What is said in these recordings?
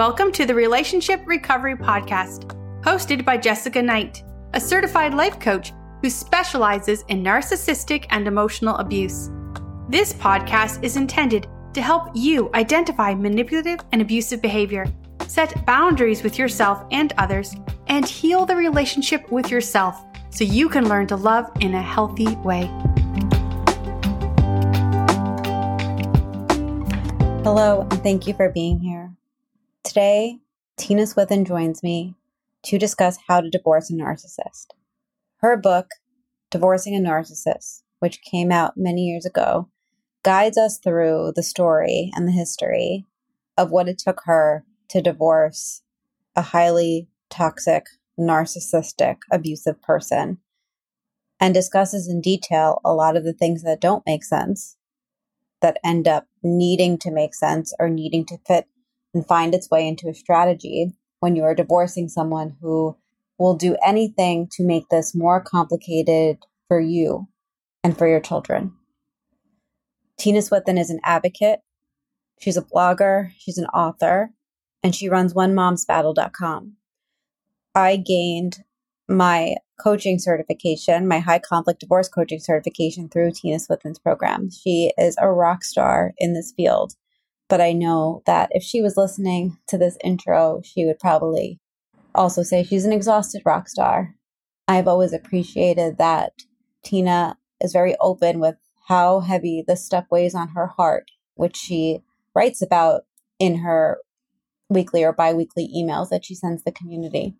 Welcome to the Relationship Recovery Podcast, hosted by Jessica Knight, a certified life coach who specializes in narcissistic and emotional abuse. This podcast is intended to help you identify manipulative and abusive behavior, set boundaries with yourself and others, and heal the relationship with yourself so you can learn to love in a healthy way. Hello, and thank you for being here. Today, Tina Swithin joins me to discuss how to divorce a narcissist. Her book, Divorcing a Narcissist, which came out many years ago, guides us through the story and the history of what it took her to divorce a highly toxic, narcissistic, abusive person and discusses in detail a lot of the things that don't make sense that end up needing to make sense or needing to fit and find its way into a strategy when you are divorcing someone who will do anything to make this more complicated for you and for your children. Tina Swithin is an advocate. She's a blogger, she's an author, and she runs onemomsbattle.com. I gained my coaching certification, my high conflict divorce coaching certification through Tina Swithin's program. She is a rock star in this field. But I know that if she was listening to this intro, she would probably also say she's an exhausted rock star. I've always appreciated that Tina is very open with how heavy this stuff weighs on her heart, which she writes about in her weekly or bi weekly emails that she sends the community.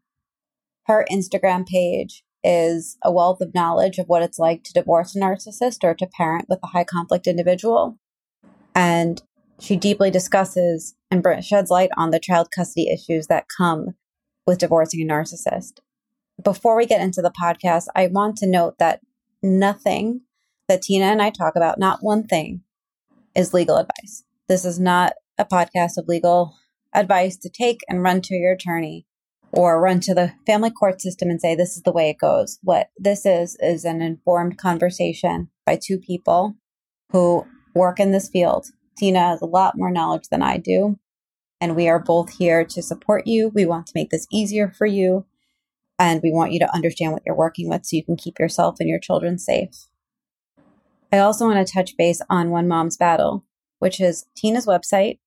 Her Instagram page is a wealth of knowledge of what it's like to divorce a narcissist or to parent with a high conflict individual. And she deeply discusses and sheds light on the child custody issues that come with divorcing a narcissist. Before we get into the podcast, I want to note that nothing that Tina and I talk about, not one thing, is legal advice. This is not a podcast of legal advice to take and run to your attorney or run to the family court system and say, this is the way it goes. What this is, is an informed conversation by two people who work in this field. Tina has a lot more knowledge than I do. And we are both here to support you. We want to make this easier for you. And we want you to understand what you're working with so you can keep yourself and your children safe. I also want to touch base on One Mom's Battle, which is Tina's website.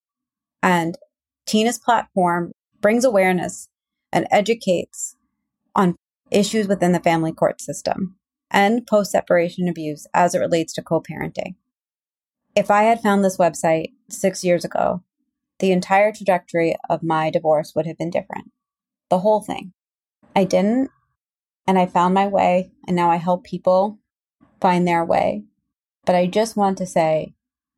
And Tina's platform brings awareness and educates on issues within the family court system and post separation abuse as it relates to co parenting. If I had found this website six years ago, the entire trajectory of my divorce would have been different. The whole thing. I didn't, and I found my way, and now I help people find their way. But I just want to say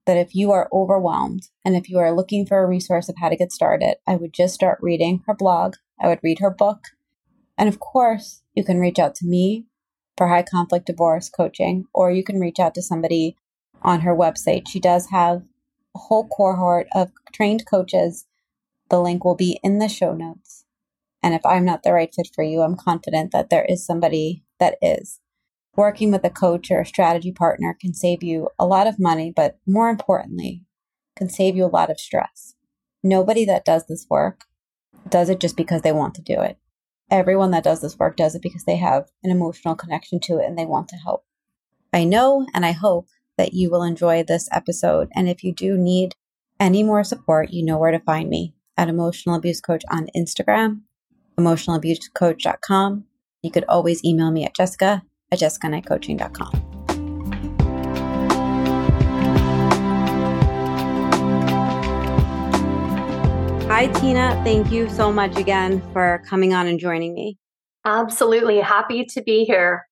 that if you are overwhelmed and if you are looking for a resource of how to get started, I would just start reading her blog I would read her book. And of course, you can reach out to me for high conflict divorce coaching, or you can reach out to somebody on her website. She does have a whole cohort of trained coaches. The link will be in the show notes. And if I'm not the right fit for you, I'm confident that there is somebody that is. Working with a coach or a strategy partner can save you a lot of money, but more importantly, can save you a lot of stress. Nobody that does this work does it just because they want to do it. Everyone that does this work does it because they have an emotional connection to it and they want to help. I know and I hope that you will enjoy this episode. And if you do need any more support, you know where to find me at Emotional Abuse Coach on Instagram, emotionalabusecoach.com. You could always email me at jessica at jessicaknightcoaching.com. Hi, Tina. Thank you so much again for coming on and joining me. Absolutely. Happy to be here.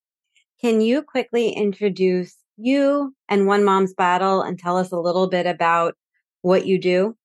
Can you quickly introduce you and One Mom's Battle and tell us a little bit about what you do?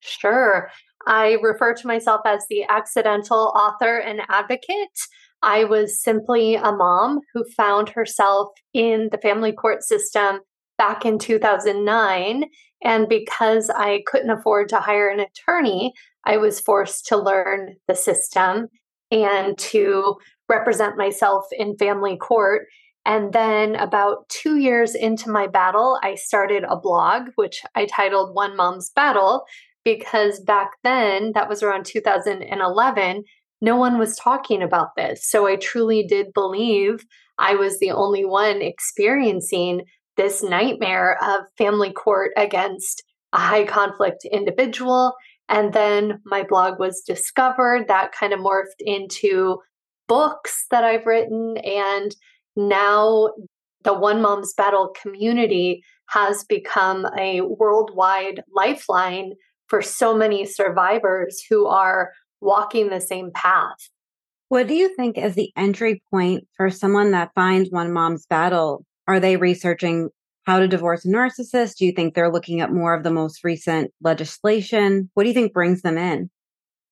Sure. I refer to myself as the accidental author and advocate. I was simply a mom who found herself in the family court system back in 2009 and because I couldn't afford to hire an attorney, I was forced to learn the system and to represent myself in family court. And then, about two years into my battle, I started a blog, which I titled One Mom's Battle, because back then, that was around 2011, no one was talking about this. So I truly did believe I was the only one experiencing this nightmare of family court against a high conflict individual. And then my blog was discovered. That kind of morphed into books that I've written. And now the One Mom's Battle community has become a worldwide lifeline for so many survivors who are walking the same path. What do you think is the entry point for someone that finds One Mom's Battle? Are they researching how to divorce a narcissist? Do you think they're looking at more of the most recent legislation? What do you think brings them in?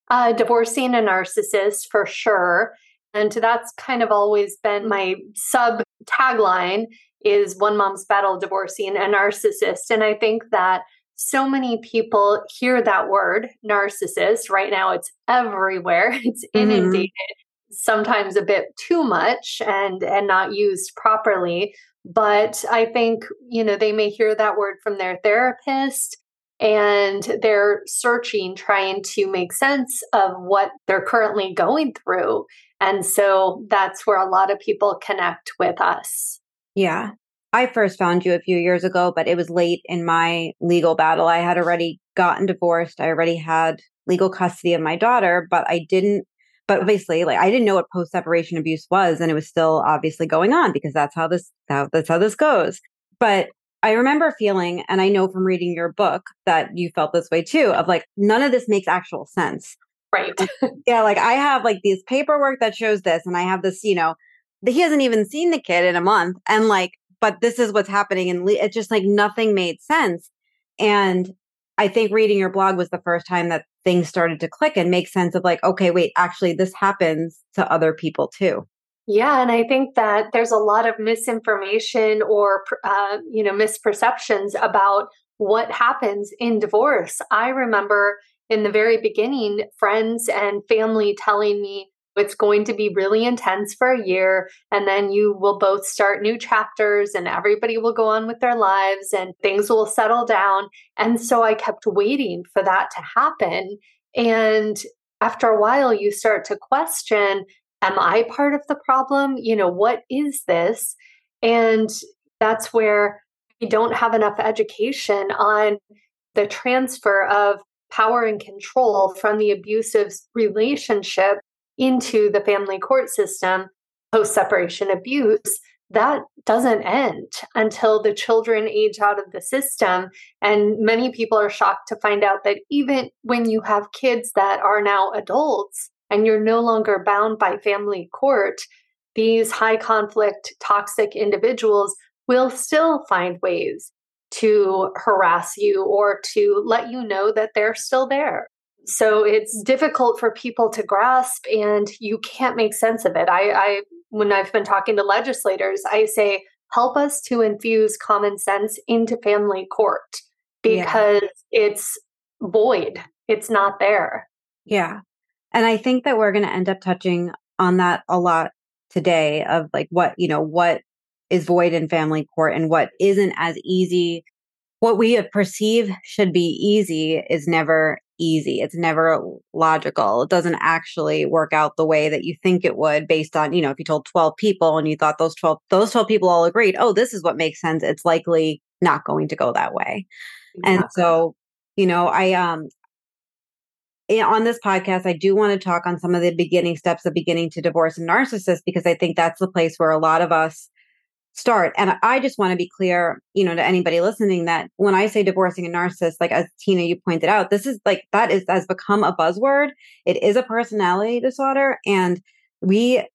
Uh, divorcing a narcissist for sure. And that's kind of always been my sub tagline is one mom's battle divorcing a narcissist. And I think that so many people hear that word narcissist right now it's everywhere it's mm-hmm. inundated mm-hmm. sometimes a bit too much and and not used properly but i think you know they may hear that word from their therapist and they're searching trying to make sense of what they're currently going through and so that's where a lot of people connect with us yeah I first found you a few years ago, but it was late in my legal battle. I had already gotten divorced. I already had legal custody of my daughter, but I didn't but basically like I didn't know what post separation abuse was and it was still obviously going on because that's how this how, that's how this goes. But I remember feeling and I know from reading your book that you felt this way too of like none of this makes actual sense. Right. yeah, like I have like these paperwork that shows this and I have this, you know, that he hasn't even seen the kid in a month and like but this is what's happening. And it's just like nothing made sense. And I think reading your blog was the first time that things started to click and make sense of like, okay, wait, actually, this happens to other people too. Yeah, and I think that there's a lot of misinformation or uh, you know misperceptions about what happens in divorce. I remember in the very beginning, friends and family telling me, it's going to be really intense for a year, and then you will both start new chapters, and everybody will go on with their lives, and things will settle down. And so I kept waiting for that to happen. And after a while, you start to question Am I part of the problem? You know, what is this? And that's where we don't have enough education on the transfer of power and control from the abusive relationship into the family court system post separation abuse, that doesn't end until the children age out of the system. And many people are shocked to find out that even when you have kids that are now adults and you're no longer bound by family court, these high conflict, toxic individuals will still find ways to harass you or to let you know that they're still there. So it's difficult for people to grasp and you can't make sense of it. I, I when I've been talking to legislators, I say, help us to infuse common sense into family court because yeah. it's void. It's not there. Yeah. And I think that we're going to end up touching on that a lot today of like what, you know, what is void in family court and what isn't as easy. What we perceive should be easy is never easy. It's never logical. It doesn't actually work out the way that you think it would based on, you know, if you told 12 people and you thought those 12 those 12 people all agreed, "Oh, this is what makes sense." It's likely not going to go that way. Yeah. And so, you know, I um on this podcast, I do want to talk on some of the beginning steps of beginning to divorce a narcissist because I think that's the place where a lot of us start. And I just want to be clear, you know, to anybody listening that when I say divorcing a narcissist, like as Tina, you pointed out, this is like that is has become a buzzword. It is a personality disorder. And we,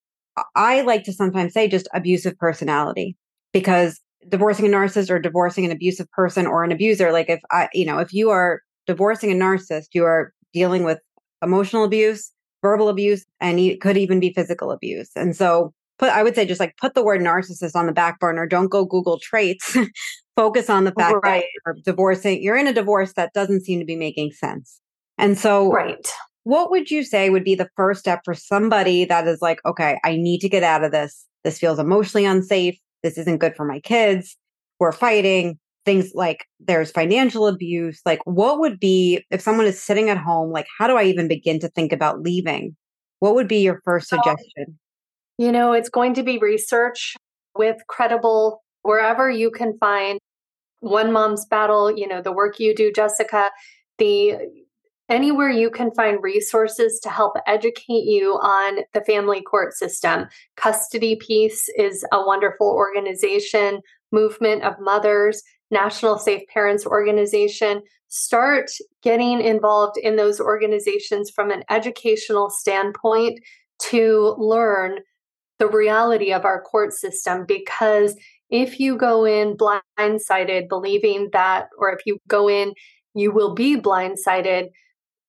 I like to sometimes say just abusive personality because divorcing a narcissist or divorcing an abusive person or an abuser, like if I, you know, if you are divorcing a narcissist, you are dealing with emotional abuse, verbal abuse, and it could even be physical abuse. And so put i would say just like put the word narcissist on the back burner don't go google traits focus on the fact right. that you're divorcing you're in a divorce that doesn't seem to be making sense and so right what would you say would be the first step for somebody that is like okay i need to get out of this this feels emotionally unsafe this isn't good for my kids we're fighting things like there's financial abuse. Like, what would be if someone is sitting at home? Like, how do I even begin to think about leaving? What would be your first um, suggestion? You know, it's going to be research with credible wherever you can find one mom's battle, you know, the work you do, Jessica, the anywhere you can find resources to help educate you on the family court system. Custody Peace is a wonderful organization, movement of mothers, National Safe Parents Organization. Start getting involved in those organizations from an educational standpoint to learn the reality of our court system because if you go in blindsided believing that or if you go in you will be blindsided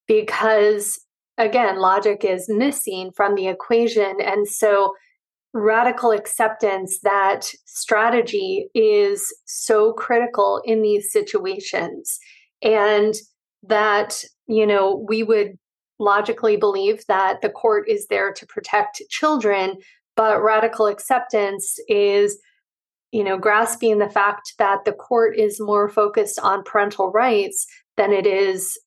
because again logic is missing from the equation. And so radical acceptance that strategy is so critical in these situations and that you know we would logically believe that the court is there to protect children but radical acceptance is you know grasping the fact that the court is more focused on parental rights than it is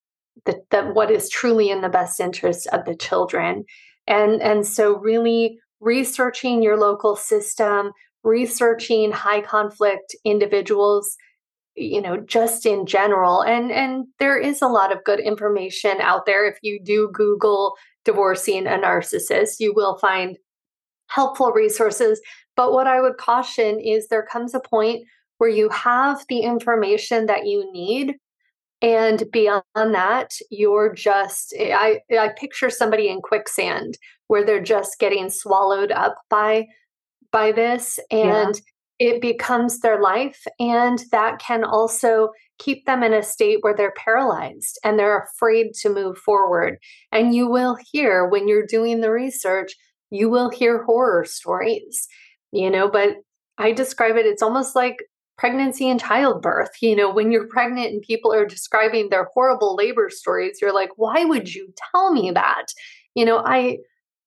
that, what is truly in the best interest of the children. And and so really researching your local system researching high conflict individuals you know just in general. And and there is a lot of good information out there. If you do google divorcing a narcissist you will find helpful resources but what i would caution is there comes a point where you have the information that you need and beyond that you're just eh, i i picture somebody in quicksand where they're just getting swallowed up by by this and yeah. it becomes their life and that can also keep them in a state where they're paralyzed and they're afraid to move forward and you will hear when you're doing the research you will hear horror stories you know but i describe it it's almost like pregnancy and childbirth. You know, when you're pregnant and people are describing their horrible labor stories, you're like, why would you tell me that? You know, I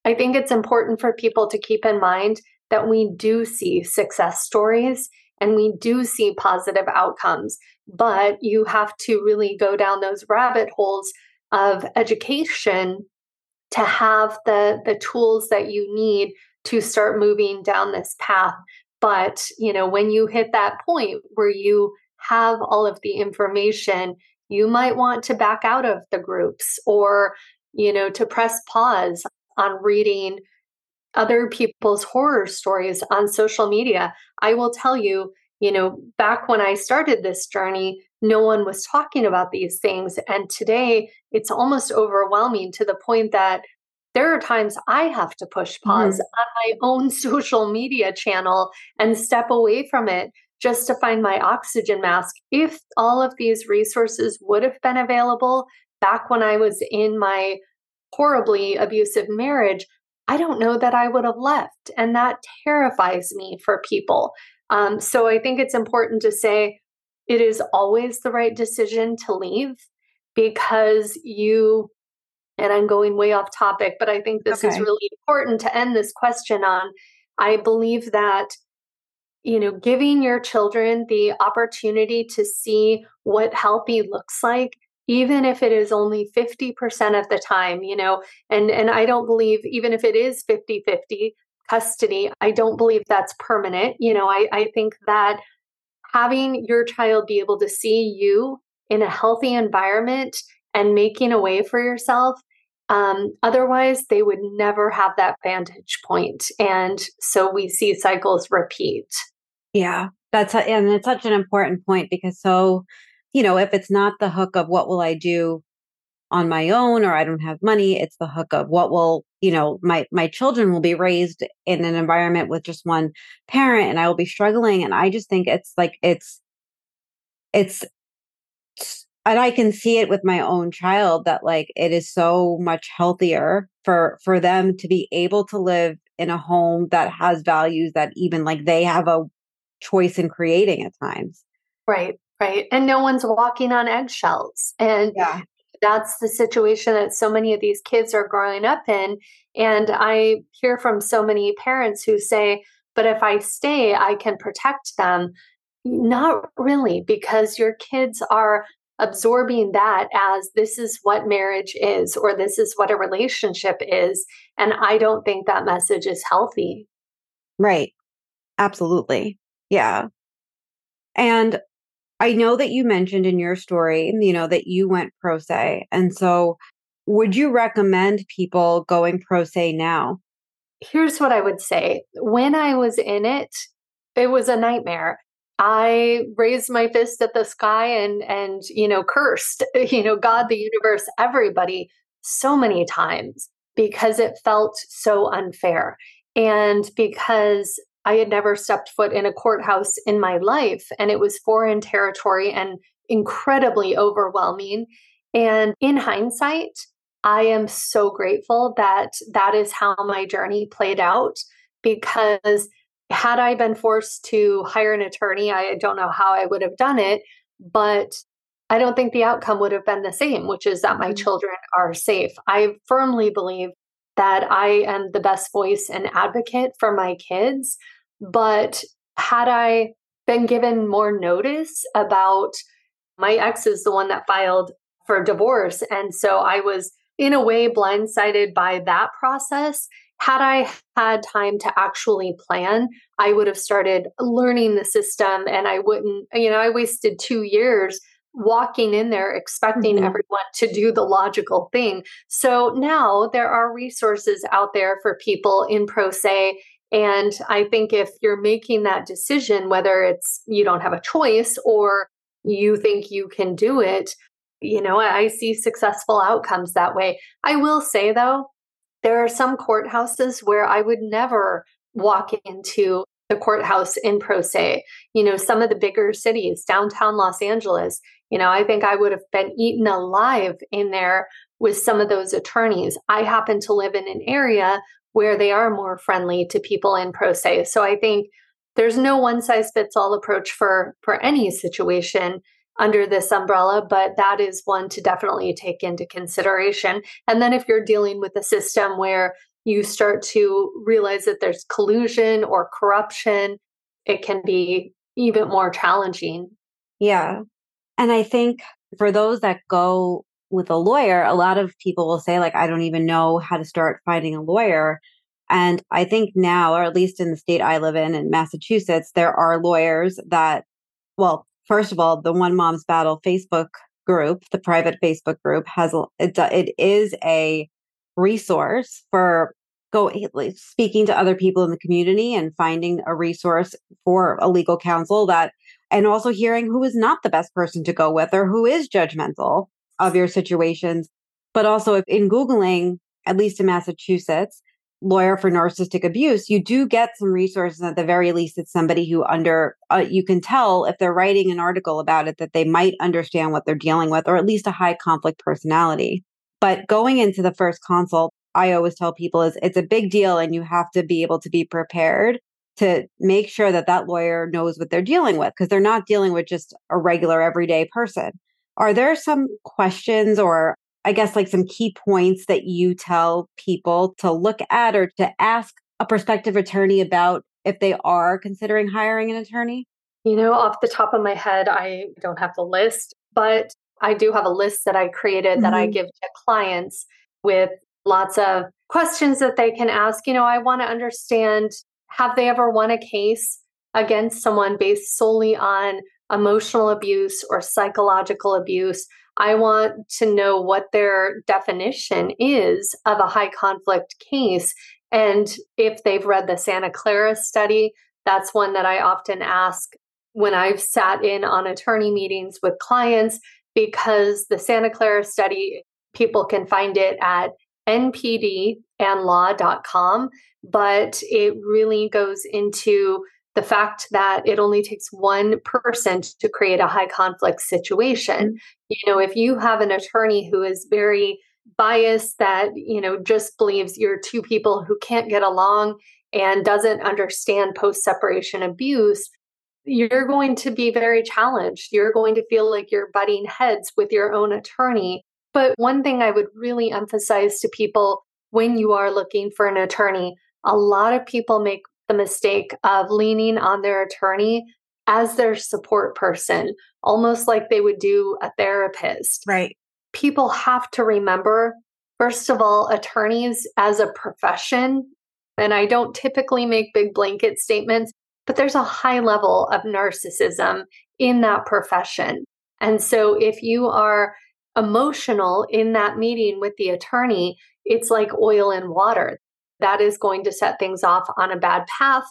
I think it's important for people to keep in mind that we do see success stories and we do see positive outcomes, but you have to really go down those rabbit holes of education to have the the tools that you need to start moving down this path but, you know, when you hit that point where you have all of the information, you might want to back out of the groups or, you know, to press pause on reading other people's horror stories on social media. I will tell you, you know, back when I started this journey, no one was talking about these things. And today it's almost overwhelming to the point that there are times I have to push pause mm-hmm. on my own social media channel and step away from it just to find my oxygen mask. If all of these resources would have been available back when I was in my horribly abusive marriage, I don't know that I would have left. And that terrifies me for people. Um, so I think it's important to say it is always the right decision to leave because you and I'm going way off topic, but I think this okay. is really important to end this question on. I believe that you know giving your children the opportunity to see what healthy looks like even if it is only 50% of the time you know and and i don't believe even if it is 50-50 custody i don't believe that's permanent you know i i think that having your child be able to see you in a healthy environment and making a way for yourself um, otherwise, they would never have that vantage point, and so we see cycles repeat. Yeah, that's a, and it's such an important point because so, you know, if it's not the hook of what will I do on my own or I don't have money, it's the hook of what will you know my my children will be raised in an environment with just one parent and I will be struggling, and I just think it's like it's it's and I can see it with my own child that like it is so much healthier for for them to be able to live in a home that has values that even like they have a choice in creating at times. Right, right. And no one's walking on eggshells. And yeah. That's the situation that so many of these kids are growing up in. And I hear from so many parents who say, but if I stay, I can protect them. Not really, because your kids are absorbing that as this is what marriage is or this is what a relationship is. And I don't think that message is healthy. Right. Absolutely. Yeah. And I know that you mentioned in your story, you know, that you went pro se. And so would you recommend people going pro se now? Here's what I would say. When I was in it, it was a nightmare. I raised my fist at the sky and and you know cursed, you know, God, the universe, everybody so many times because it felt so unfair. And because I had never stepped foot in a courthouse in my life and it was foreign territory and incredibly overwhelming. And in hindsight, I am so grateful that that is how my journey played out because had I been forced to hire an attorney, I don't know how I would have done it, but I don't think the outcome would have been the same, which is that my mm-hmm. children are safe. I firmly believe that I am the best voice and advocate for my kids. But had I been given more notice about my ex is the one that filed for divorce. And so I was in a way blindsided by that process. Had I had time to actually plan, I would have started learning the system and I wouldn't, you know, I wasted two years walking in there expecting mm-hmm. everyone to do the logical thing. So now there are resources out there for people in pro se. And I think if you're making that decision, whether it's you don't have a choice or you think you can do it, you know, I see successful outcomes that way. I will say though, there are some courthouses where I would never walk into the courthouse in pro se. You know, some of the bigger cities, downtown Los Angeles, you know, I think I would have been eaten alive in there with some of those attorneys. I happen to live in an area where they are more friendly to people in pro se. So I think there's no one size fits all approach for for any situation under this umbrella, but that is one to definitely take into consideration. And then if you're dealing with a system where you start to realize that there's collusion or corruption, it can be even more challenging. Yeah. And I think for those that go with a lawyer, a lot of people will say, like, I don't even know how to start finding a lawyer. And I think now, or at least in the state I live in, in Massachusetts, there are lawyers that, well, first of all, the One Mom's Battle Facebook group, the private Facebook group, has it, it is a resource for go speaking to other people in the community and finding a resource for a legal counsel that and also hearing who is not the best person to go with or who is judgmental of your situations but also if in googling at least in massachusetts lawyer for narcissistic abuse, you do get some resources. At the very least, it's somebody who under uh, you can tell if they're writing an article about it that they might understand what they're dealing with, or at least a high conflict personality. But going into the first consult, I always tell people is it's a big deal, and you have to be able to be prepared to make sure that that lawyer knows what they're dealing with because they're not dealing with just a regular everyday person. Are there some questions or I guess, like some key points that you tell people to look at or to ask a prospective attorney about if they are considering hiring an attorney? You know, off the top of my head, I don't have the list, but I do have a list that I created mm-hmm. that I mm-hmm. give to clients with lots of questions that they can ask. You know, I want to understand have they ever won a case against someone based solely on emotional abuse or psychological abuse? I want to know what their definition is of a high conflict case. And if they've read the Santa Clara study, that's one that I often ask when I've sat in on attorney meetings with clients because the Santa Clara study, people can find it at npdandlaw.com, but it really goes into the fact that it only takes one person to create a high conflict situation. Mm-hmm. You know, if you have an attorney who is very biased, that, you know, just believes you're two people who can't get along and doesn't understand post separation abuse, you're going to be very challenged. You're going to feel like you're butting heads with your own attorney. But one thing I would really emphasize to people when you are looking for an attorney, a lot of people make the mistake of leaning on their attorney as their support person, almost like they would do a therapist. Right. People have to remember, first of all, attorneys as a profession, and I don't typically make big blanket statements, but there's a high level of narcissism in that profession. And so if you are emotional in that meeting with the attorney, it's like oil and water. That is going to set things off on a bad path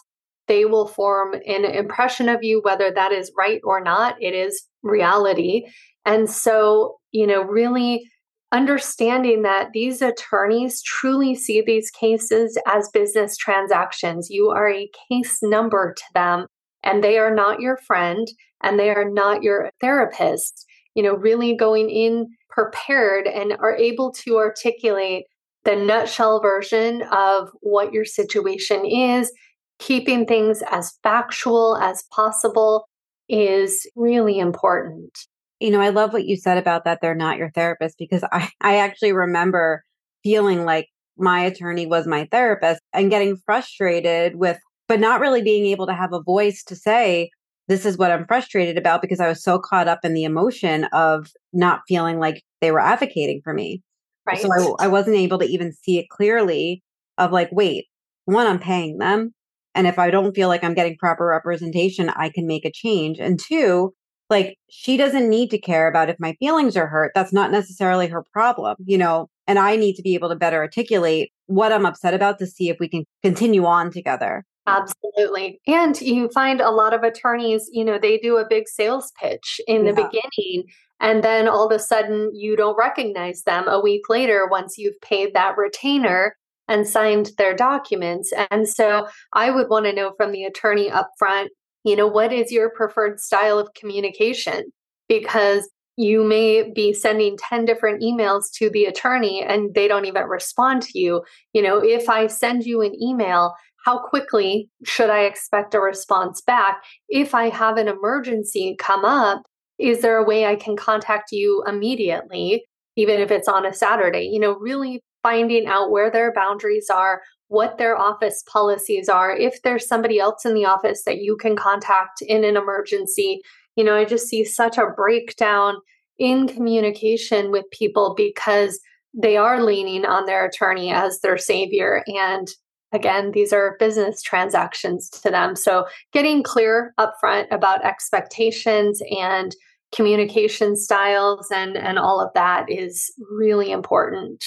they will form an impression of you, whether that is right or not. It is reality. And so, you know, really understanding that these attorneys truly see these cases as business transactions. You are a case number to them, and they are not your friend and they are not your therapist. You know, really going in prepared and are able to articulate the nutshell version of what your situation is keeping things as factual as possible is really important. You know, I love what you said about that they're not your therapist because I, I actually remember feeling like my attorney was my therapist and getting frustrated with, but not really being able to have a voice to say, this is what I'm frustrated about because I was so caught up in the emotion of not feeling like they were advocating for me. Right. So I, I wasn't able to even see it clearly of like, wait, one, I'm paying them. And if I don't feel like I'm getting proper representation, I can make a change. And two, like she doesn't need to care about if my feelings are hurt. That's not necessarily her problem, you know, and I need to be able to better articulate what I'm upset about to see if we can continue on together. Absolutely. And you find a lot of attorneys, you know, they do a big sales pitch in the yeah. beginning. And then all of a sudden, you don't recognize them a week later once you've paid that retainer and signed their documents. And so I would want to know from the attorney up front, you know, what is your preferred style of communication? Because you may be sending 10 different emails to the attorney and they don't even respond to you. You know, if I send you an email, how quickly should I expect a response back? If I have an emergency come up, is there a way I can contact you immediately, even if it's on a Saturday? You know, really finding out where their boundaries are, what their office policies are, if there's somebody else in the office that you can contact in an emergency. You know, I just see such a breakdown in communication with people because they are leaning on their attorney as their savior. And again, these are business transactions to them. So getting clear upfront about expectations and communication styles and, and all of that is really important.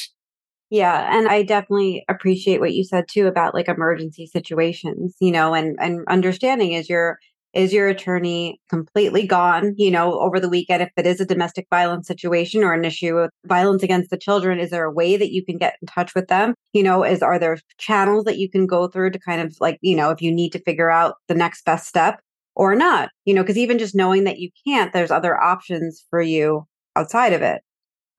Yeah, and I definitely appreciate what you said too about like emergency situations, you know, and and understanding is your is your attorney completely gone, you know, over the weekend if it is a domestic violence situation or an issue of violence against the children, is there a way that you can get in touch with them? You know, is are there channels that you can go through to kind of like, you know, if you need to figure out the next best step or not, you know, because even just knowing that you can't, there's other options for you outside of it.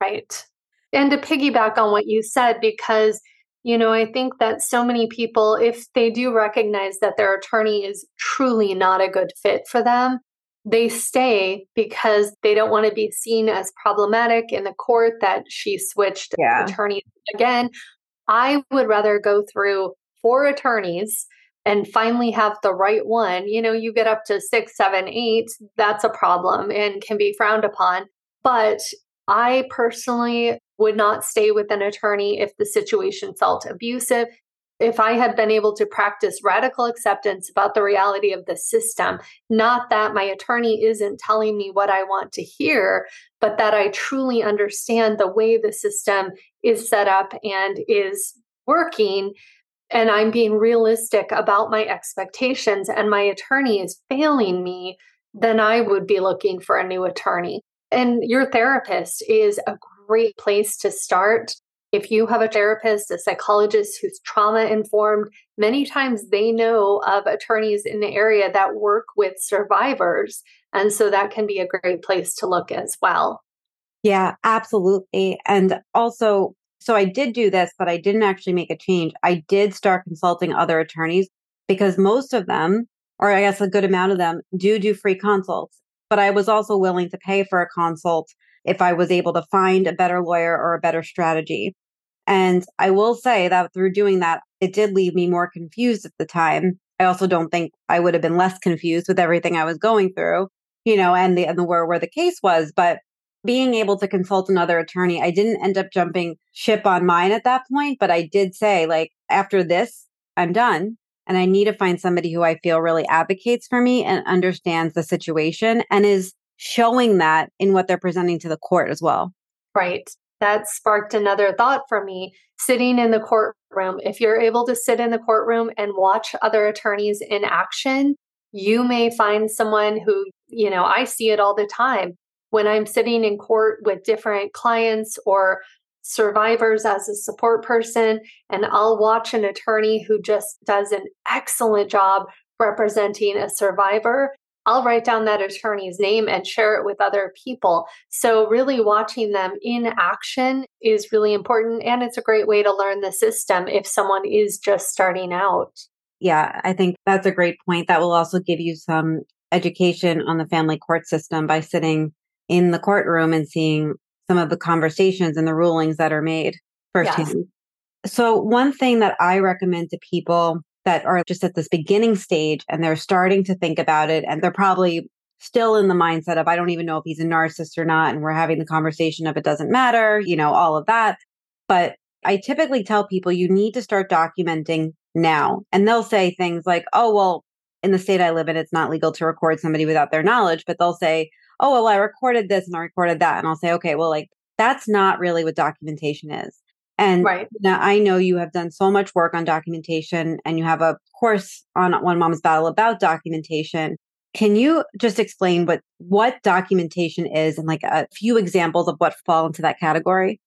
Right and to piggyback on what you said, because, you know, I think that so many people, if they do recognize that their attorney is truly not a good fit for them, they stay because they don't want to be seen as problematic in the court that she switched yeah. attorneys again. I would rather go through four attorneys and finally have the right one. You know, you get up to six, seven, eight, that's a problem and can be frowned upon. But I personally would not stay with an attorney if the situation felt abusive. If I had been able to practice radical acceptance about the reality of the system, not that my attorney isn't telling me what I want to hear, but that I truly understand the way the system is set up and is working, and I'm being realistic about my expectations, and my attorney is failing me, then I would be looking for a new attorney. And your therapist is a great place to start. If you have a therapist, a psychologist who's trauma informed, many times they know of attorneys in the area that work with survivors. And so that can be a great place to look as well. Yeah, absolutely. And also, so I did do this, but I didn't actually make a change. I did start consulting other attorneys because most of them, or I guess a good amount of them, do do free consults. But I was also willing to pay for a consult if I was able to find a better lawyer or a better strategy. And I will say that through doing that, it did leave me more confused at the time I also don't think I would have been less confused with everything I was going through, you know, and the and the where where the case was. But being able to consult another attorney, I didn't end up jumping ship on mine at that point, but I did say, like, after this, I'm done. And I need to find somebody who I feel really advocates for me and understands the situation and is showing that in what they're presenting to the court as well. Right. That sparked another thought for me. Sitting in the courtroom, if you're able to sit in the courtroom and watch other attorneys in action, you may find someone who, you know, I see it all the time when I'm sitting in court with different clients or survivors as a support person, and I'll watch an attorney who just does an excellent job representing a survivor. I'll write down that attorney's name and share it with other people. So, really watching them in action is really important. And it's a great way to learn the system if someone is just starting out. Yeah, I think that's a great point. That will also give you some education on the family court system by sitting in the courtroom and seeing some of the conversations and the rulings that are made firsthand. Yes. So, one thing that I recommend to people that are just at this beginning stage and they're starting to think about it and they're probably still in the mindset of, I don't even know if he's a narcissist or not. And we're having the conversation of it doesn't matter, you know, all of that. But I typically tell people you need to start documenting now. And they'll say things like, oh, well, in the state I live in, it's not legal to record somebody without their knowledge. But they'll say, oh, well, I recorded this and I recorded that. And I'll say, okay, well, like that's not really what documentation is. And right. now I know you have done so much work on documentation and you have a course on One Mom's Battle about documentation. Can you just explain what what documentation is and like a few examples of what fall into that category?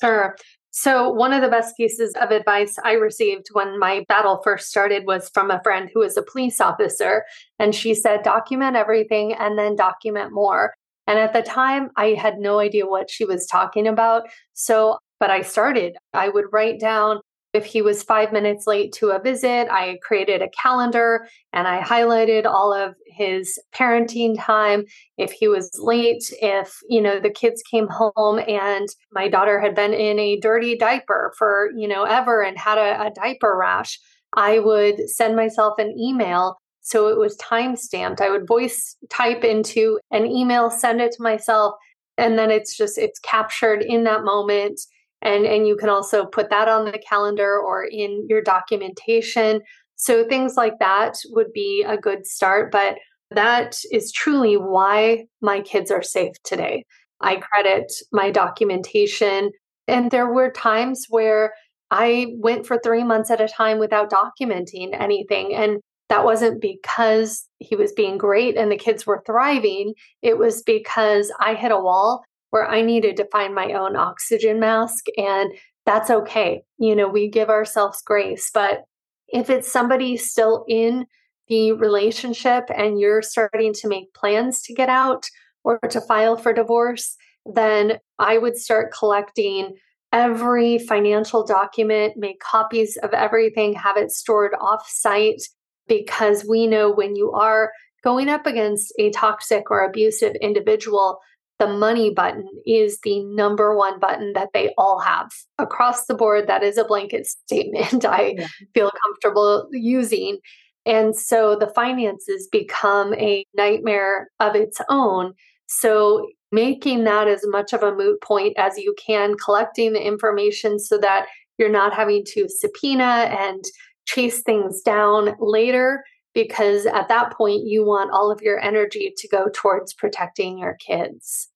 Sure. So, one of the best pieces of advice I received when my battle first started was from a friend who is a police officer. And she said, document everything and then document more. And at the time, I had no idea what she was talking about. So, but I started, I would write down if he was five minutes late to a visit, I created a calendar and I highlighted all of his parenting time. If he was late, if, you know, the kids came home and my daughter had been in a dirty diaper for, you know, ever and had a, a diaper rash, I would send myself an email. So it was time stamped. I would voice type into an email, send it to myself, and then it's just, it's captured in that moment and and you can also put that on the calendar or in your documentation. So things like that would be a good start but that is truly why my kids are safe today. I credit my documentation. And there were times where i went for 3 months at a time without documenting anything and that wasn't because he was being great and the kids were thriving. It was because I hit a wall where I needed to find my own oxygen mask. And that's okay. You know, we give ourselves grace. But if it's somebody still in the relationship and you're starting to make plans to get out or to file for divorce, then I would start collecting every financial document, make copies of everything, have it stored off site, because we know when you are going up against a toxic or abusive individual, the money button is the number one button that they all have across the board. That is a blanket statement I yeah. feel comfortable using. And so the finances become a nightmare of its own. So making that as much of a moot point as you can, collecting the information so that you're not having to subpoena and chase things down later because at that point you want all of your energy to go towards protecting your kids.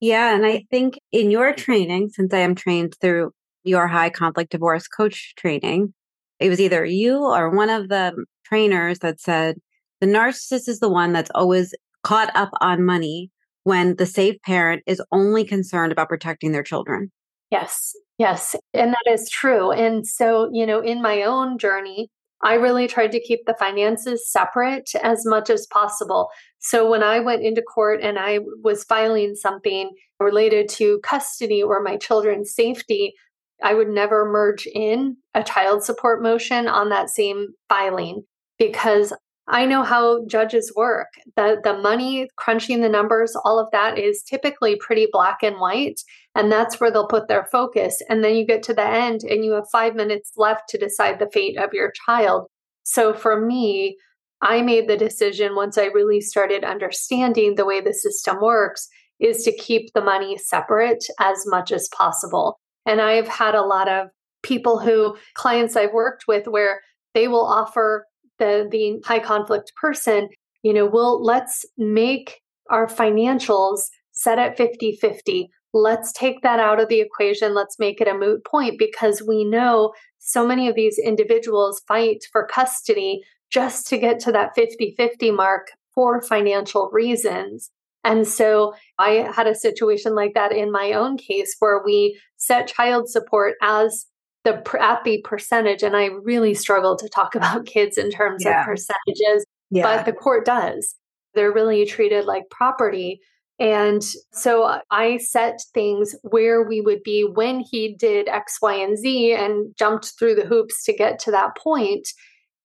Yeah. And I think in your mm. training, since I am trained through your high conflict divorce coach training, it was either you or one of the trainers that said the narcissist is the one that's always caught up on money when the safe parent is only concerned about protecting their children. Yes, yes. And that is true. And so, you know, in my own journey, I really tried to keep the finances separate as much as possible. So when I went into court and I was filing something related to custody or my children's safety, I would never merge in a child support motion on that same filing because I know how judges work. The the money, crunching the numbers, all of that is typically pretty black and white, and that's where they'll put their focus. And then you get to the end and you have 5 minutes left to decide the fate of your child. So for me, I made the decision once I really started understanding the way the system works is to keep the money separate as much as possible. And I've had a lot of people who clients I've worked with where they will offer the the high conflict person, you know, we'll let's make our financials set at 50-50. Let's take that out of the equation. Let's make it a moot point because we know so many of these individuals fight for custody just to get to that 50 50 mark for financial reasons. And so I had a situation like that in my own case where we set child support as the the percentage and I really struggle to talk about kids in terms yeah. of percentages, yeah. but the court does. They're really treated like property. And so I set things where we would be when he did X, Y, and Z and jumped through the hoops to get to that point.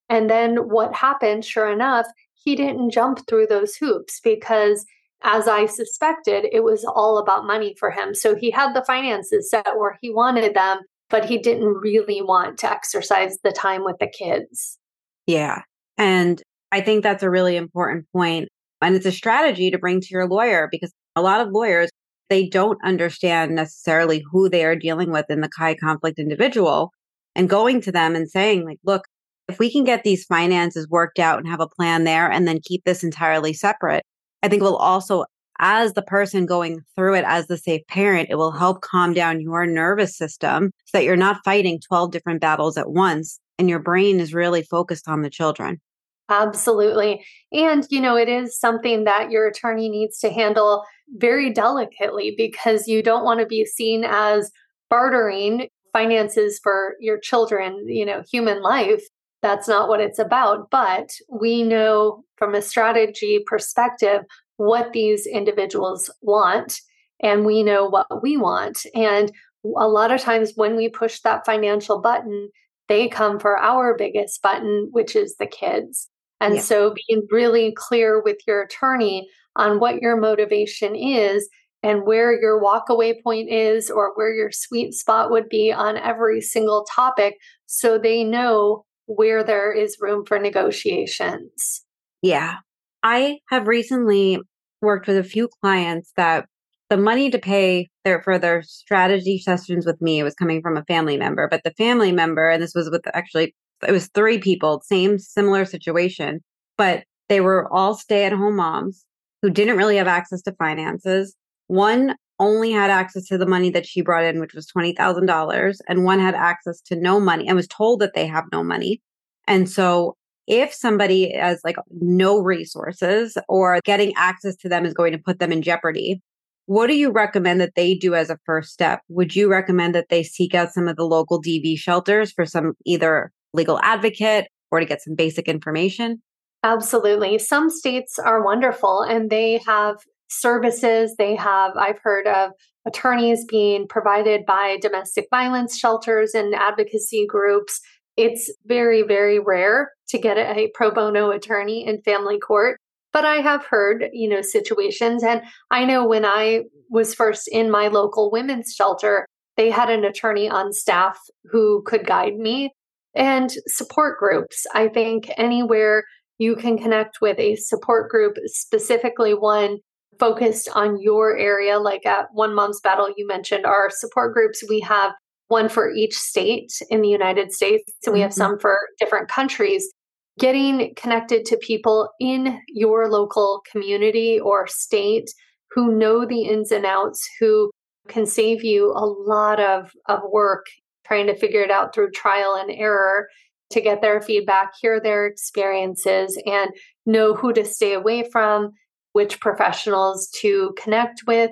And then what happened, sure enough, he didn't jump through those hoops because, as I suspected, it was all about money for him. So he had the finances set where he wanted them, but he didn't really want to exercise the time with the kids. Yeah. And I think that's a really important point. And it's a strategy to bring to your lawyer because a lot of lawyers, they don't understand necessarily who they are dealing with in the high conflict individual and going to them and saying, like, look, if we can get these finances worked out and have a plan there and then keep this entirely separate, I think we'll also, as the person going through it as the safe parent, it will help calm down your nervous system so that you're not fighting 12 different battles at once and your brain is really focused on the children. Absolutely. And, you know, it is something that your attorney needs to handle very delicately because you don't want to be seen as bartering finances for your children, you know, human life that's not what it's about. But we know from a strategy perspective what these individuals want, and we know what we want. And a lot of times when we push that financial button, they come for our biggest button, which is the kids. And yeah. so being really clear with your attorney on what your motivation is and where your walkaway point is or where your sweet spot would be on every single topic so they know where there is room for negotiations. Yeah. I have recently worked with a few clients that the money to pay their for their strategy sessions with me was coming from a family member, but the family member, and this was with actually it was three people, same similar situation, but they were all stay at home moms who didn't really have access to finances. One only had access to the money that she brought in, which was $20,000, and one had access to no money and was told that they have no money. And so if somebody has like no resources or getting access to them is going to put them in jeopardy, what do you recommend that they do as a first step? Would you recommend that they seek out some of the local DV shelters for some either legal advocate or to get some basic information? Absolutely. Some states are wonderful and they have services. They have, I've heard of attorneys being provided by domestic violence shelters and advocacy groups. It's very, very rare to get a pro bono attorney in family court. But I have heard, you know, situations. And I know when I was first in my local women's shelter, they had an attorney on staff who could guide me and support groups. I think anywhere you can connect with a support group, specifically one focused on your area, like at One Mom's Battle, you mentioned our support groups. We have one for each state in the United States, and we have mm-hmm. some for different countries. Getting connected to people in your local community or state who know the ins and outs, who can save you a lot of, of work trying to figure it out through trial and error to get their feedback, hear their experiences, and know who to stay away from, which professionals to connect with.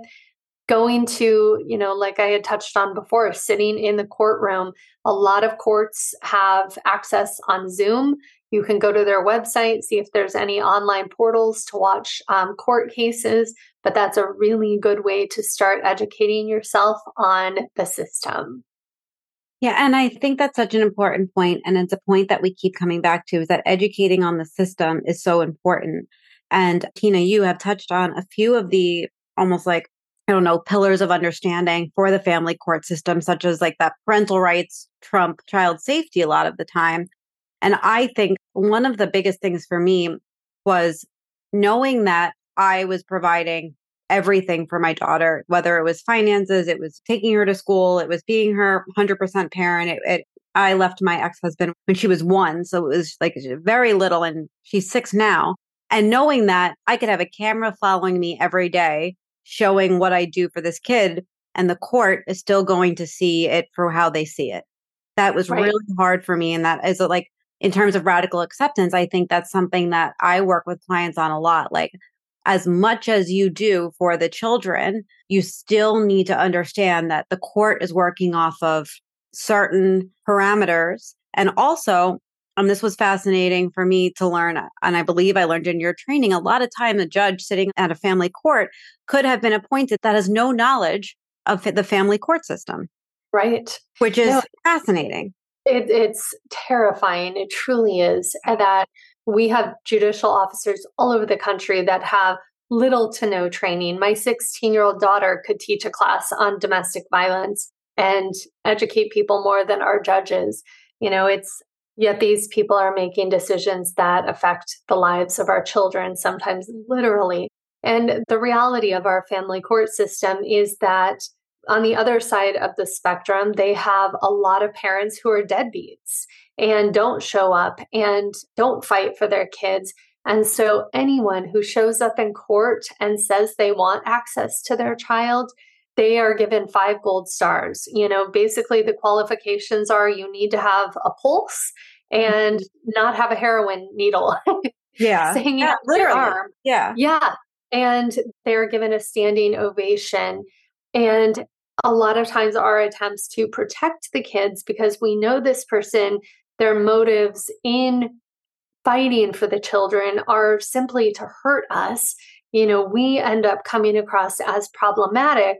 Going to, you know, like I had touched on before, sitting in the courtroom. A lot of courts have access on Zoom. You can go to their website, see if there's any online portals to watch um, court cases, but that's a really good way to start educating yourself on the system. Yeah, and I think that's such an important point, and it's a point that we keep coming back to is that educating on the system is so important. And Tina, you have touched on a few of the almost like I don't know pillars of understanding for the family court system, such as like that parental rights trump child safety a lot of the time. And I think one of the biggest things for me was knowing that I was providing everything for my daughter, whether it was finances, it was taking her to school, it was being her 100% parent. It, it, I left my ex husband when she was one. So it was like very little, and she's six now. And knowing that I could have a camera following me every day, showing what I do for this kid, and the court is still going to see it for how they see it. That was right. really hard for me. And that is uh, like, in terms of radical acceptance, I think that's something that I work with clients on a lot. Like, as much as you do for the children, you still need to understand that the court is working off of certain parameters. And also, um, this was fascinating for me to learn. And I believe I learned in your training a lot of time, a judge sitting at a family court could have been appointed that has no knowledge of the family court system. Right. Which is no, fascinating. It, it's terrifying. It truly is. That we have judicial officers all over the country that have little to no training. My 16 year old daughter could teach a class on domestic violence and educate people more than our judges. You know, it's yet these people are making decisions that affect the lives of our children, sometimes literally. And the reality of our family court system is that on the other side of the spectrum, they have a lot of parents who are deadbeats and don't show up and don't fight for their kids. And so, anyone who shows up in court and says they want access to their child they are given five gold stars. You know, basically the qualifications are you need to have a pulse and not have a heroin needle. yeah. hanging yeah, out literally. arm. Yeah. Yeah. And they're given a standing ovation. And a lot of times our attempts to protect the kids because we know this person, their motives in fighting for the children are simply to hurt us. You know, we end up coming across as problematic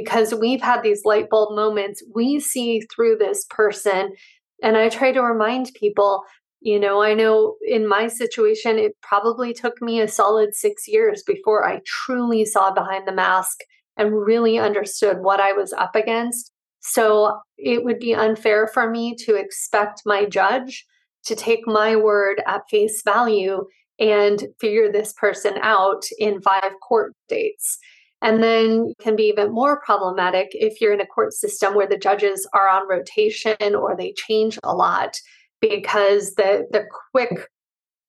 because we've had these light bulb moments. We see through this person. And I try to remind people, you know, I know in my situation, it probably took me a solid six years before I truly saw behind the mask and really understood what I was up against. So it would be unfair for me to expect my judge to take my word at face value and figure this person out in five court dates. And then can be even more problematic if you're in a court system where the judges are on rotation or they change a lot because the the quick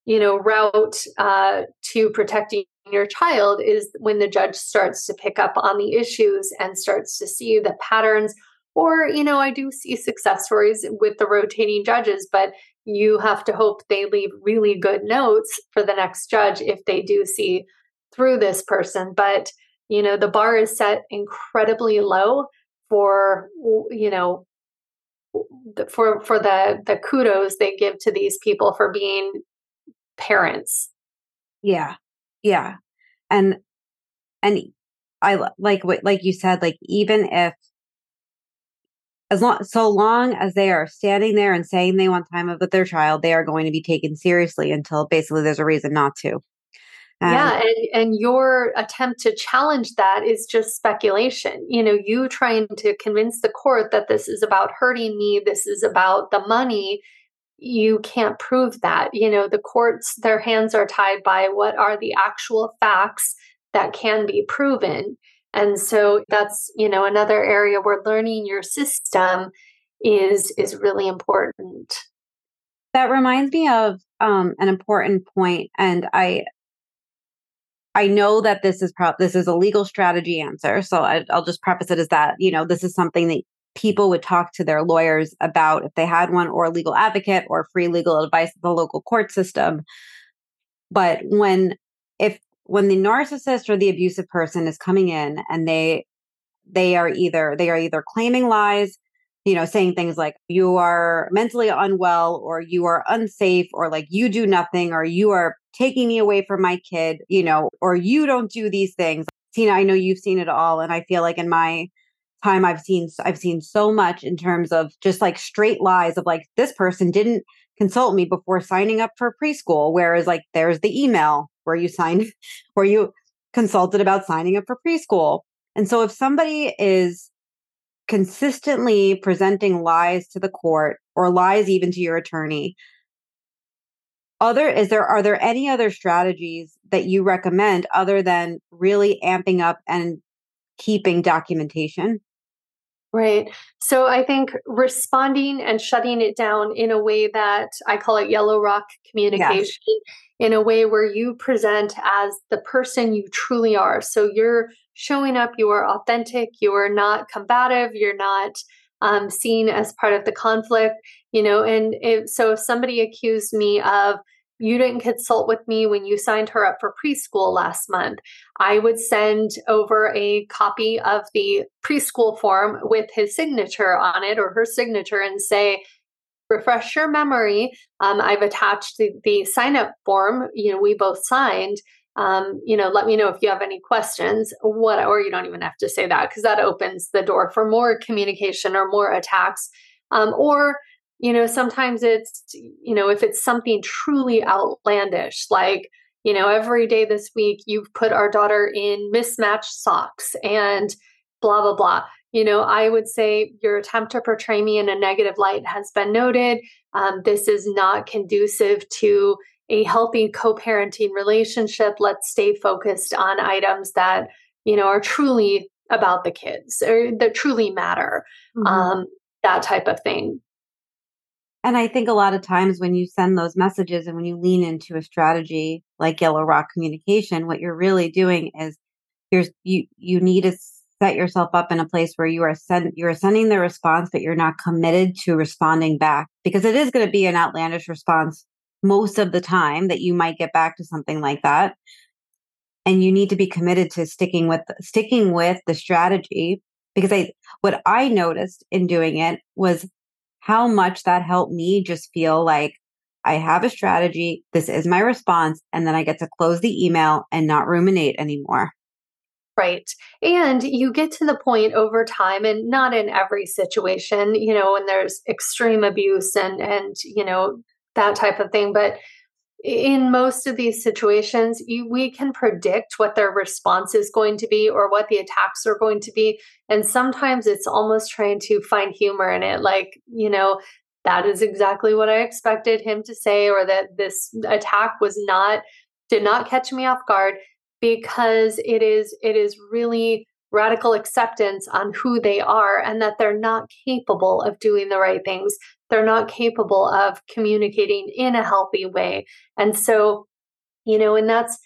you know route uh, to protecting your child is when the judge starts to pick up on the issues and starts to see the patterns. Or you know i do see success stories with the rotating judges but you have to hope they leave really good notes for the next judge if they do see through this person. But you know the bar is set incredibly low for you know for for the the kudos they give to these people for being parents. Yeah. Yeah. And and i like what like you said like even if as long so long as they are standing there and saying they want time with their child they are going to be taken seriously until basically there's a reason not to um, yeah, and and your attempt to challenge that is just speculation. You know, you trying to convince the court that this is about hurting me, this is about the money. You can't prove that. You know, the courts their hands are tied by what are the actual facts that can be proven. And so that's, you know, another area where learning your system is is really important. That reminds me of um, an important point, and I I know that this is pro- this is a legal strategy answer, so I, I'll just preface it as that you know this is something that people would talk to their lawyers about if they had one, or a legal advocate, or free legal advice at the local court system. But when if when the narcissist or the abusive person is coming in and they they are either they are either claiming lies you know, saying things like you are mentally unwell or you are unsafe or like you do nothing or you are taking me away from my kid, you know, or you don't do these things. Tina, I know you've seen it all. And I feel like in my time I've seen I've seen so much in terms of just like straight lies of like this person didn't consult me before signing up for preschool. Whereas like there's the email where you signed where you consulted about signing up for preschool. And so if somebody is consistently presenting lies to the court or lies even to your attorney, other is there are there any other strategies that you recommend other than really amping up and keeping documentation Right. So I think responding and shutting it down in a way that I call it yellow rock communication, in a way where you present as the person you truly are. So you're showing up, you are authentic, you are not combative, you're not um, seen as part of the conflict, you know. And if, so if somebody accused me of, you didn't consult with me when you signed her up for preschool last month. I would send over a copy of the preschool form with his signature on it or her signature and say, refresh your memory. Um, I've attached the, the sign up form, you know, we both signed. Um, you know, let me know if you have any questions. What, or you don't even have to say that because that opens the door for more communication or more attacks. Um, or you know sometimes it's you know if it's something truly outlandish like you know every day this week you've put our daughter in mismatched socks and blah blah blah. You know i would say your attempt to portray me in a negative light has been noted. Um, this is not conducive to a healthy co-parenting relationship. Let's stay focused on items that you know are truly about the kids or that truly matter mm-hmm. um, that type of thing and I think a lot of times when you send those messages and when you lean into a strategy like Yellow Rock communication, what you're really doing is you're, you you need to set yourself up in a place where you are send you're sending the response, but you're not committed to responding back because it is going to be an outlandish response most of the time that you might get back to something like that. And you need to be committed to sticking with sticking with the strategy because I what I noticed in doing it was how much that helped me just feel like I have a strategy. This is my response. And then I get to close the email and not ruminate anymore. Right. And you get to the point over time and not in every situation, you know, when there's extreme abuse and and you know that type of thing, but in most of these situations, you, we can predict what their response is going to be or what the attacks are going to be. And sometimes it's almost trying to find humor in it. Like, you know, that is exactly what I expected him to say, or that this attack was not, did not catch me off guard because it is, it is really radical acceptance on who they are and that they're not capable of doing the right things. They're not capable of communicating in a healthy way. And so, you know, and that's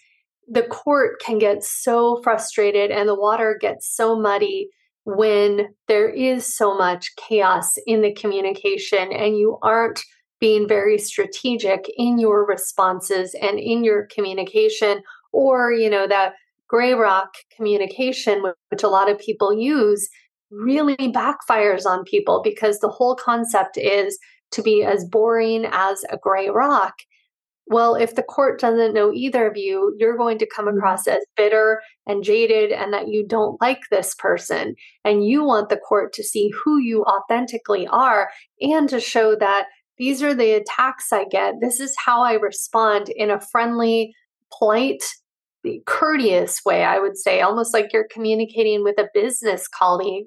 the court can get so frustrated and the water gets so muddy when there is so much chaos in the communication and you aren't being very strategic in your responses and in your communication or you know that gray rock communication, which a lot of people use, really backfires on people because the whole concept is to be as boring as a gray rock. Well, if the court doesn't know either of you, you're going to come mm-hmm. across as bitter and jaded and that you don't like this person. And you want the court to see who you authentically are and to show that these are the attacks I get. This is how I respond in a friendly, polite, courteous way, I would say, almost like you're communicating with a business colleague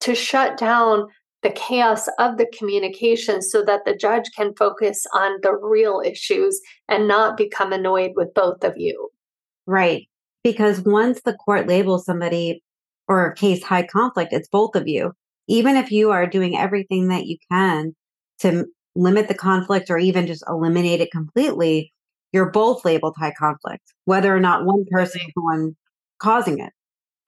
to shut down the chaos of the communication so that the judge can focus on the real issues and not become annoyed with both of you. Right. Because once the court labels somebody or a case high conflict, it's both of you. Even if you are doing everything that you can to limit the conflict or even just eliminate it completely, you're both labeled high conflict, whether or not one person is the one causing it.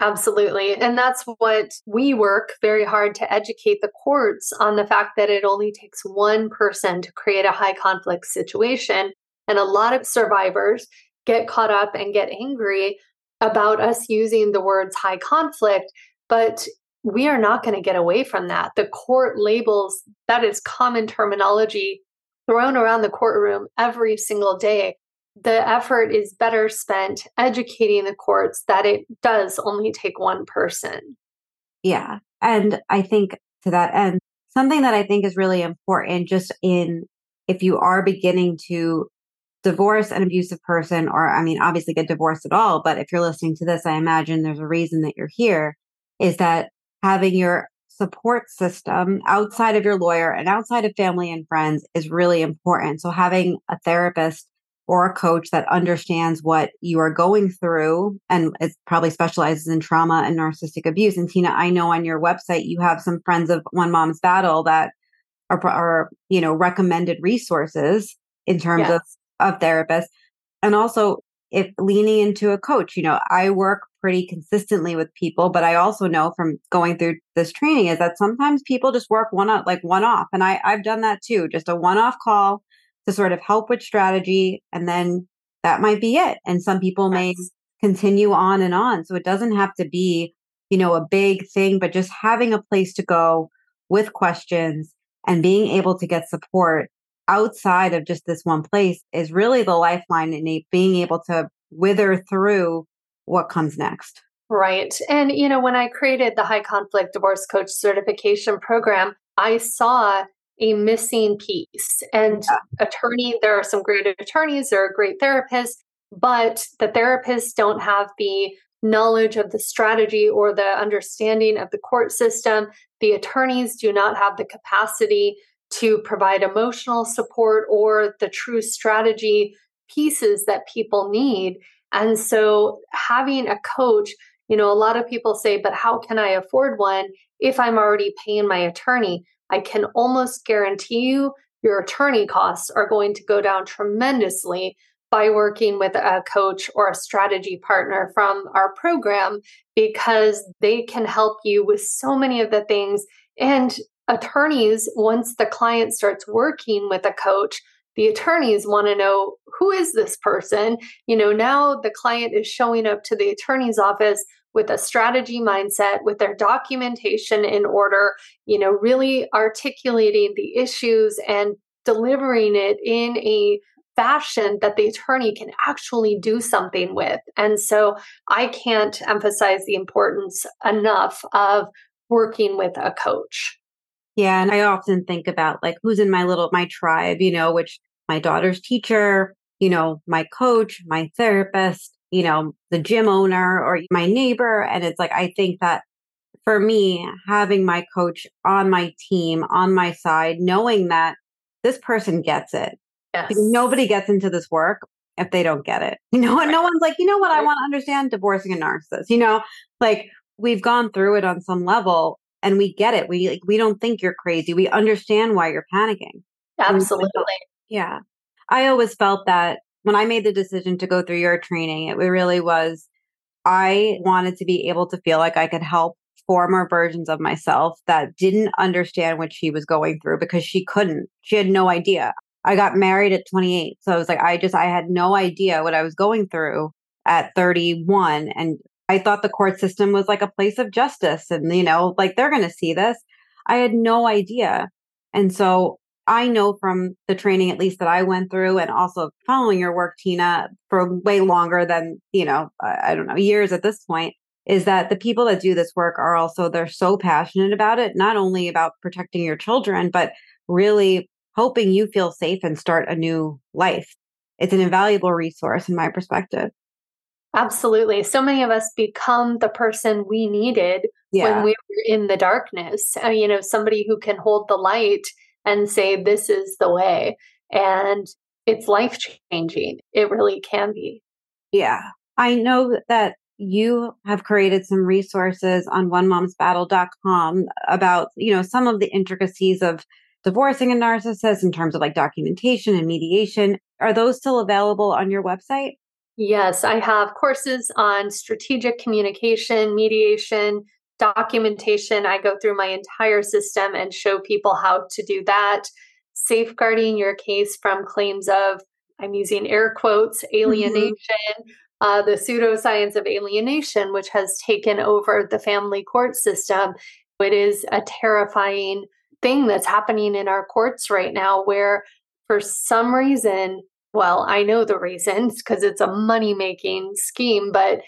Absolutely. And that's what we work very hard to educate the courts on the fact that it only takes one person to create a high conflict situation. And a lot of survivors get caught up and get angry about us using the words high conflict. But we are not going to get away from that. The court labels that is common terminology thrown around the courtroom every single day, the effort is better spent educating the courts that it does only take one person. Yeah. And I think to that end, something that I think is really important just in if you are beginning to divorce an abusive person, or I mean, obviously get divorced at all, but if you're listening to this, I imagine there's a reason that you're here, is that having your support system outside of your lawyer and outside of family and friends is really important. So having a therapist or a coach that understands what you are going through and it probably specializes in trauma and narcissistic abuse. And Tina, I know on your website you have some friends of One Mom's Battle that are, are you know, recommended resources in terms yes. of, of therapists. And also if leaning into a coach, you know, I work pretty consistently with people, but I also know from going through this training is that sometimes people just work one on like one off. And I, I've done that too, just a one off call to sort of help with strategy. And then that might be it. And some people may continue on and on. So it doesn't have to be, you know, a big thing, but just having a place to go with questions and being able to get support outside of just this one place is really the lifeline and being able to wither through what comes next. Right. And, you know, when I created the high conflict divorce coach certification program, I saw a missing piece. And yeah. attorney, there are some great attorneys, there are great therapists, but the therapists don't have the knowledge of the strategy or the understanding of the court system. The attorneys do not have the capacity to provide emotional support or the true strategy pieces that people need. And so having a coach, you know, a lot of people say, but how can I afford one if I'm already paying my attorney? I can almost guarantee you your attorney costs are going to go down tremendously by working with a coach or a strategy partner from our program because they can help you with so many of the things. And attorneys, once the client starts working with a coach, the attorneys want to know who is this person? You know, now the client is showing up to the attorney's office with a strategy mindset, with their documentation in order, you know, really articulating the issues and delivering it in a fashion that the attorney can actually do something with. And so I can't emphasize the importance enough of working with a coach. Yeah. And I often think about like who's in my little, my tribe, you know, which my daughter's teacher, you know, my coach, my therapist, you know, the gym owner or my neighbor. And it's like, I think that for me, having my coach on my team, on my side, knowing that this person gets it. Yes. Nobody gets into this work if they don't get it. You know, right. no one's like, you know what, I want to understand divorcing a narcissist. You know, like we've gone through it on some level and we get it. We like we don't think you're crazy. We understand why you're panicking. Absolutely. Yeah. I always felt that when I made the decision to go through your training, it really was I wanted to be able to feel like I could help former versions of myself that didn't understand what she was going through because she couldn't. She had no idea. I got married at 28. So I was like, I just, I had no idea what I was going through at 31. And I thought the court system was like a place of justice and, you know, like they're going to see this. I had no idea. And so I know from the training, at least that I went through, and also following your work, Tina, for way longer than, you know, I don't know, years at this point, is that the people that do this work are also, they're so passionate about it, not only about protecting your children, but really hoping you feel safe and start a new life. It's an invaluable resource in my perspective. Absolutely. So many of us become the person we needed yeah. when we were in the darkness. Uh, you know, somebody who can hold the light and say, this is the way. And it's life changing. It really can be. Yeah. I know that you have created some resources on onemomsbattle.com about, you know, some of the intricacies of divorcing a narcissist in terms of like documentation and mediation. Are those still available on your website? Yes, I have courses on strategic communication, mediation, documentation. I go through my entire system and show people how to do that. Safeguarding your case from claims of, I'm using air quotes, mm-hmm. alienation, mm-hmm. uh, the pseudoscience of alienation, which has taken over the family court system. It is a terrifying thing that's happening in our courts right now where, for some reason, well, I know the reasons because it's a money making scheme, but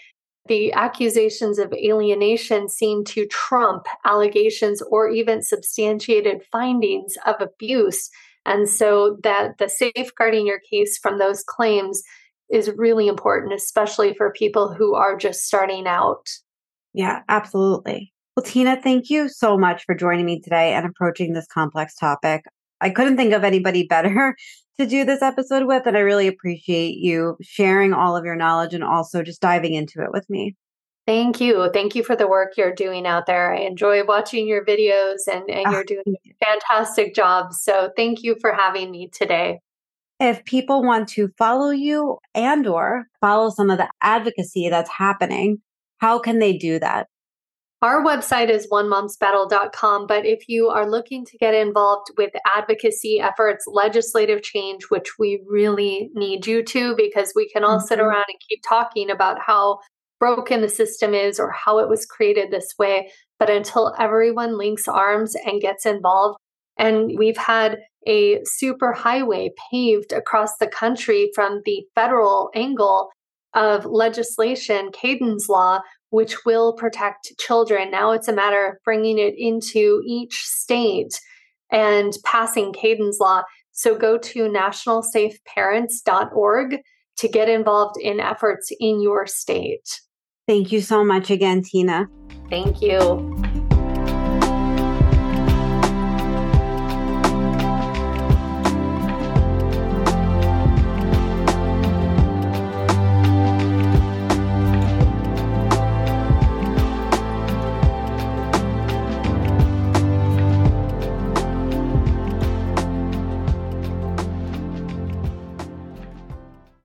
the accusations of alienation seem to trump allegations or even substantiated findings of abuse. And so that the safeguarding your case from those claims is really important, especially for people who are just starting out. Yeah, absolutely. Well, Tina, thank you so much for joining me today and approaching this complex topic. I couldn't think of anybody better to do this episode with. And I really appreciate you sharing all of your knowledge and also just diving into it with me. Thank you. Thank you for the work you're doing out there. I enjoy watching your videos and, and oh, you're doing a fantastic job. So thank you for having me today. If people want to follow you and or follow some of the advocacy that's happening, how can they do that? Our website is onemomsbattle.com, but if you are looking to get involved with advocacy efforts, legislative change, which we really need you to, because we can all mm-hmm. sit around and keep talking about how broken the system is or how it was created this way. But until everyone links arms and gets involved, and we've had a super highway paved across the country from the federal angle of legislation, Kayden's Law, which will protect children. Now it's a matter of bringing it into each state and passing Kayden's Law. So go to nationalsafeparents.org to get involved in efforts in your state. Thank you so much again, Tina. Thank you.